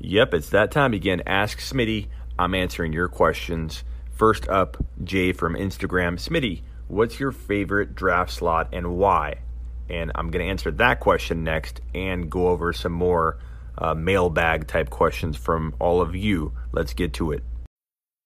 Yep, it's that time again. Ask Smitty. I'm answering your questions. First up, Jay from Instagram. Smitty, what's your favorite draft slot and why? And I'm going to answer that question next and go over some more uh, mailbag type questions from all of you. Let's get to it.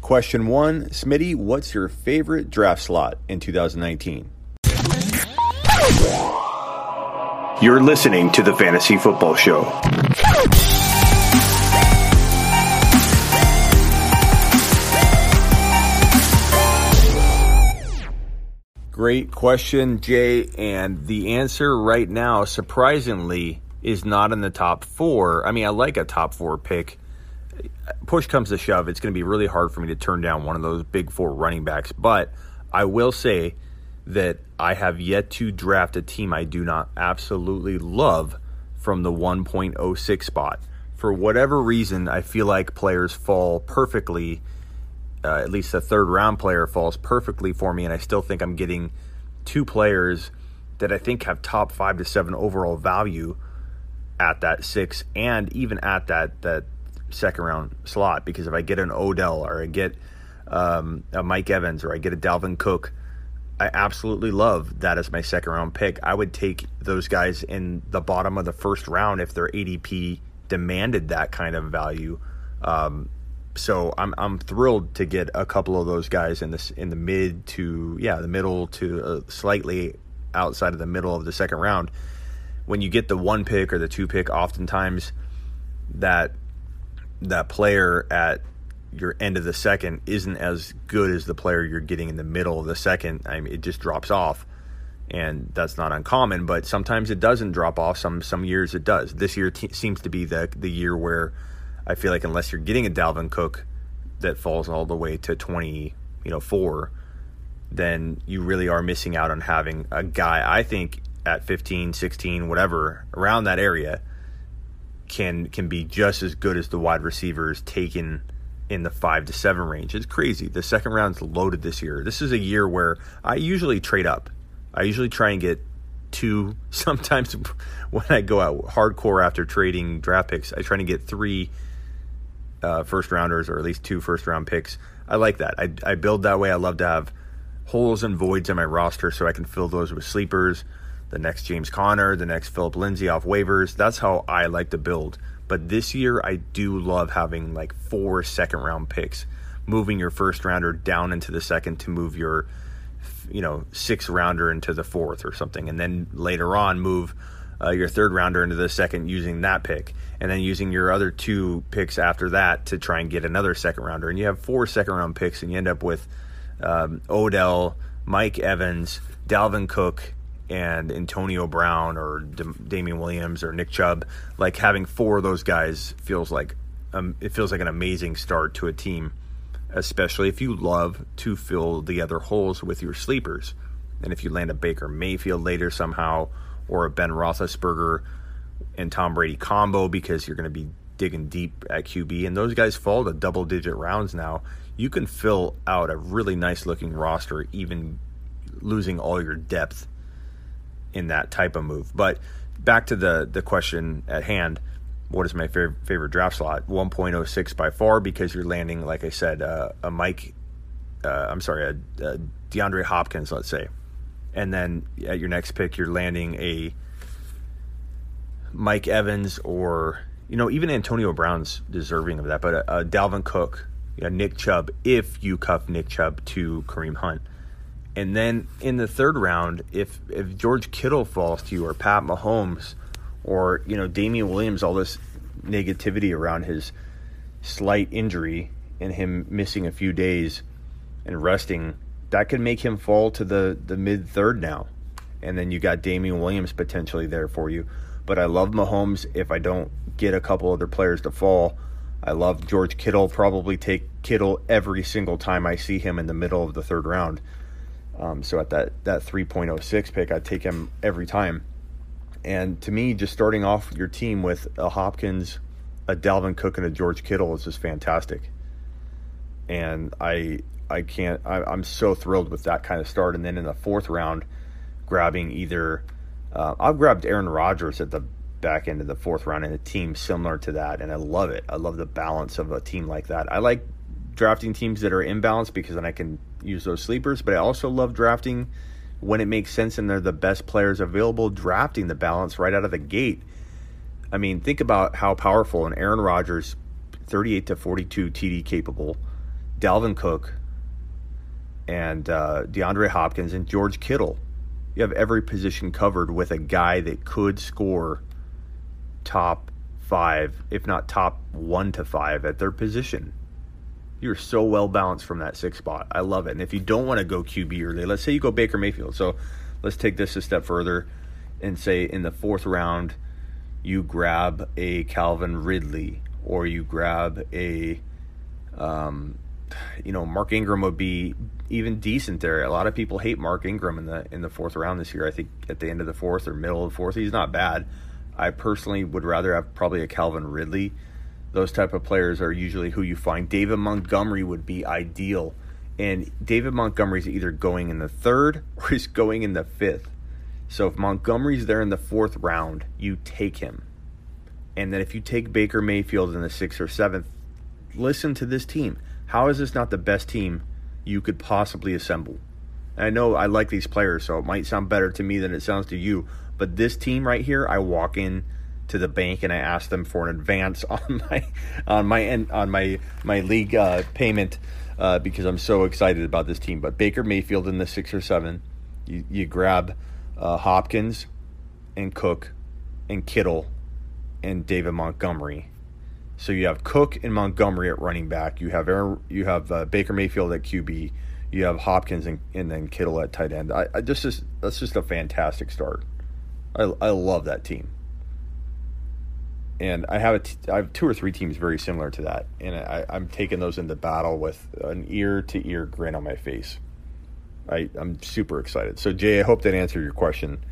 Question one Smitty, what's your favorite draft slot in 2019? You're listening to the Fantasy Football Show. Great question, Jay. And the answer right now, surprisingly, is not in the top four. I mean, I like a top four pick push comes to shove, it's going to be really hard for me to turn down one of those big four running backs. But I will say that I have yet to draft a team I do not absolutely love from the 1.06 spot. For whatever reason, I feel like players fall perfectly. Uh, at least a third round player falls perfectly for me, and I still think I'm getting two players that I think have top five to seven overall value at that six, and even at that that second round slot because if I get an Odell or I get um, a Mike Evans or I get a Dalvin Cook, I absolutely love that as my second round pick. I would take those guys in the bottom of the first round if their ADP demanded that kind of value. Um, so I'm I'm thrilled to get a couple of those guys in this in the mid to yeah the middle to uh, slightly outside of the middle of the second round. When you get the one pick or the two pick, oftentimes that that player at your end of the second isn't as good as the player you're getting in the middle of the second. I mean, it just drops off, and that's not uncommon. But sometimes it doesn't drop off. Some some years it does. This year t- seems to be the the year where I feel like unless you're getting a Dalvin Cook that falls all the way to twenty, you know, four, then you really are missing out on having a guy. I think at 15, 16, whatever around that area can can be just as good as the wide receivers taken in the five to seven range. It's crazy. The second round's loaded this year. This is a year where I usually trade up. I usually try and get two. Sometimes when I go out hardcore after trading draft picks, I try to get three uh, first rounders or at least two first round picks. I like that. I, I build that way. I love to have holes and voids in my roster so I can fill those with sleepers the next James Conner, the next Phillip Lindsay off waivers. That's how I like to build. But this year, I do love having like four second round picks, moving your first rounder down into the second to move your, you know, sixth rounder into the fourth or something, and then later on move uh, your third rounder into the second using that pick, and then using your other two picks after that to try and get another second rounder, and you have four second round picks, and you end up with um, Odell, Mike Evans, Dalvin Cook, and Antonio Brown or Damien Williams or Nick Chubb, like having four of those guys feels like um, it feels like an amazing start to a team, especially if you love to fill the other holes with your sleepers. And if you land a Baker Mayfield later somehow, or a Ben Roethlisberger and Tom Brady combo because you're going to be digging deep at QB, and those guys fall to double digit rounds now, you can fill out a really nice looking roster, even losing all your depth in that type of move. But back to the the question at hand, what is my favorite favorite draft slot? 1.06 by far because you're landing, like I said, uh, a Mike. Uh, I'm sorry, a, a, DeAndre Hopkins, let's say, and then at your next pick, you're landing a Mike Evans or you know even Antonio Brown's deserving of that, but a, a Dalvin Cook, a Nick Chubb, if you cuff Nick Chubb to Kareem Hunt. And then in the third round, if if George Kittle falls to you or Pat Mahomes or you know Damien Williams, all this negativity around his slight injury and him missing a few days and resting, that could make him fall to the the mid third now. And then you got Damien Williams potentially there for you. But I love Mahomes. If I don't get a couple other players to fall, I love George Kittle. Probably take Kittle every single time I see him in the middle of the third round. Um, so at that that 3.06 pick, I take him every time. And to me, just starting off your team with a Hopkins, a Dalvin Cook, and a George Kittle is just fantastic. And I I can't I, am so thrilled with that kind of start. And then in the fourth round, grabbing either uh, I've grabbed Aaron Rodgers at the back end of the fourth round in a team similar to that, and I love it. I love the balance of a team like that. I like drafting teams that are imbalanced because then I can use those sleepers, but I also love drafting when it makes sense and they're the best players available, drafting the balance right out of the gate. I mean, think about how powerful an Aaron Rodgers, 38 to 42 TD capable, Dalvin Cook, and uh, DeAndre Hopkins and George Kittle. You have every position covered with a guy that could score top five, if not top one to five at their position. You're so well balanced from that six spot. I love it. And if you don't want to go QB early, let's say you go Baker Mayfield. So let's take this a step further and say in the fourth round, you grab a Calvin Ridley or you grab a, um, you know, Mark Ingram would be even decent there. A lot of people hate Mark Ingram in the in the fourth round this year. I think at the end of the fourth or middle of the fourth, he's not bad. I personally would rather have probably a Calvin Ridley those type of players are usually who you find. David Montgomery would be ideal. And David Montgomery's either going in the third or he's going in the fifth. So if Montgomery's there in the fourth round, you take him. And then if you take Baker Mayfield in the sixth or seventh, listen to this team. How is this not the best team you could possibly assemble? And I know I like these players, so it might sound better to me than it sounds to you. But this team right here, I walk in to the bank and I asked them for an advance on my on my on my my league uh, payment uh, because I'm so excited about this team. But Baker Mayfield in the six or seven, you, you grab uh, Hopkins and Cook and Kittle and David Montgomery. So you have Cook and Montgomery at running back. You have Aaron, you have uh, Baker Mayfield at QB. You have Hopkins and, and then Kittle at tight end. I, I just, just that's just a fantastic start. I, I love that team and I have a t- I have two or three teams very similar to that, and I, I'm taking those into battle with an ear to ear grin on my face. I, I'm super excited. So Jay, I hope that answered your question.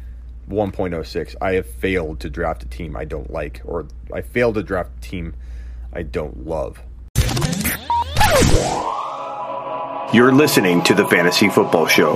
1.06. I have failed to draft a team I don't like, or I failed to draft a team I don't love. You're listening to the Fantasy Football Show.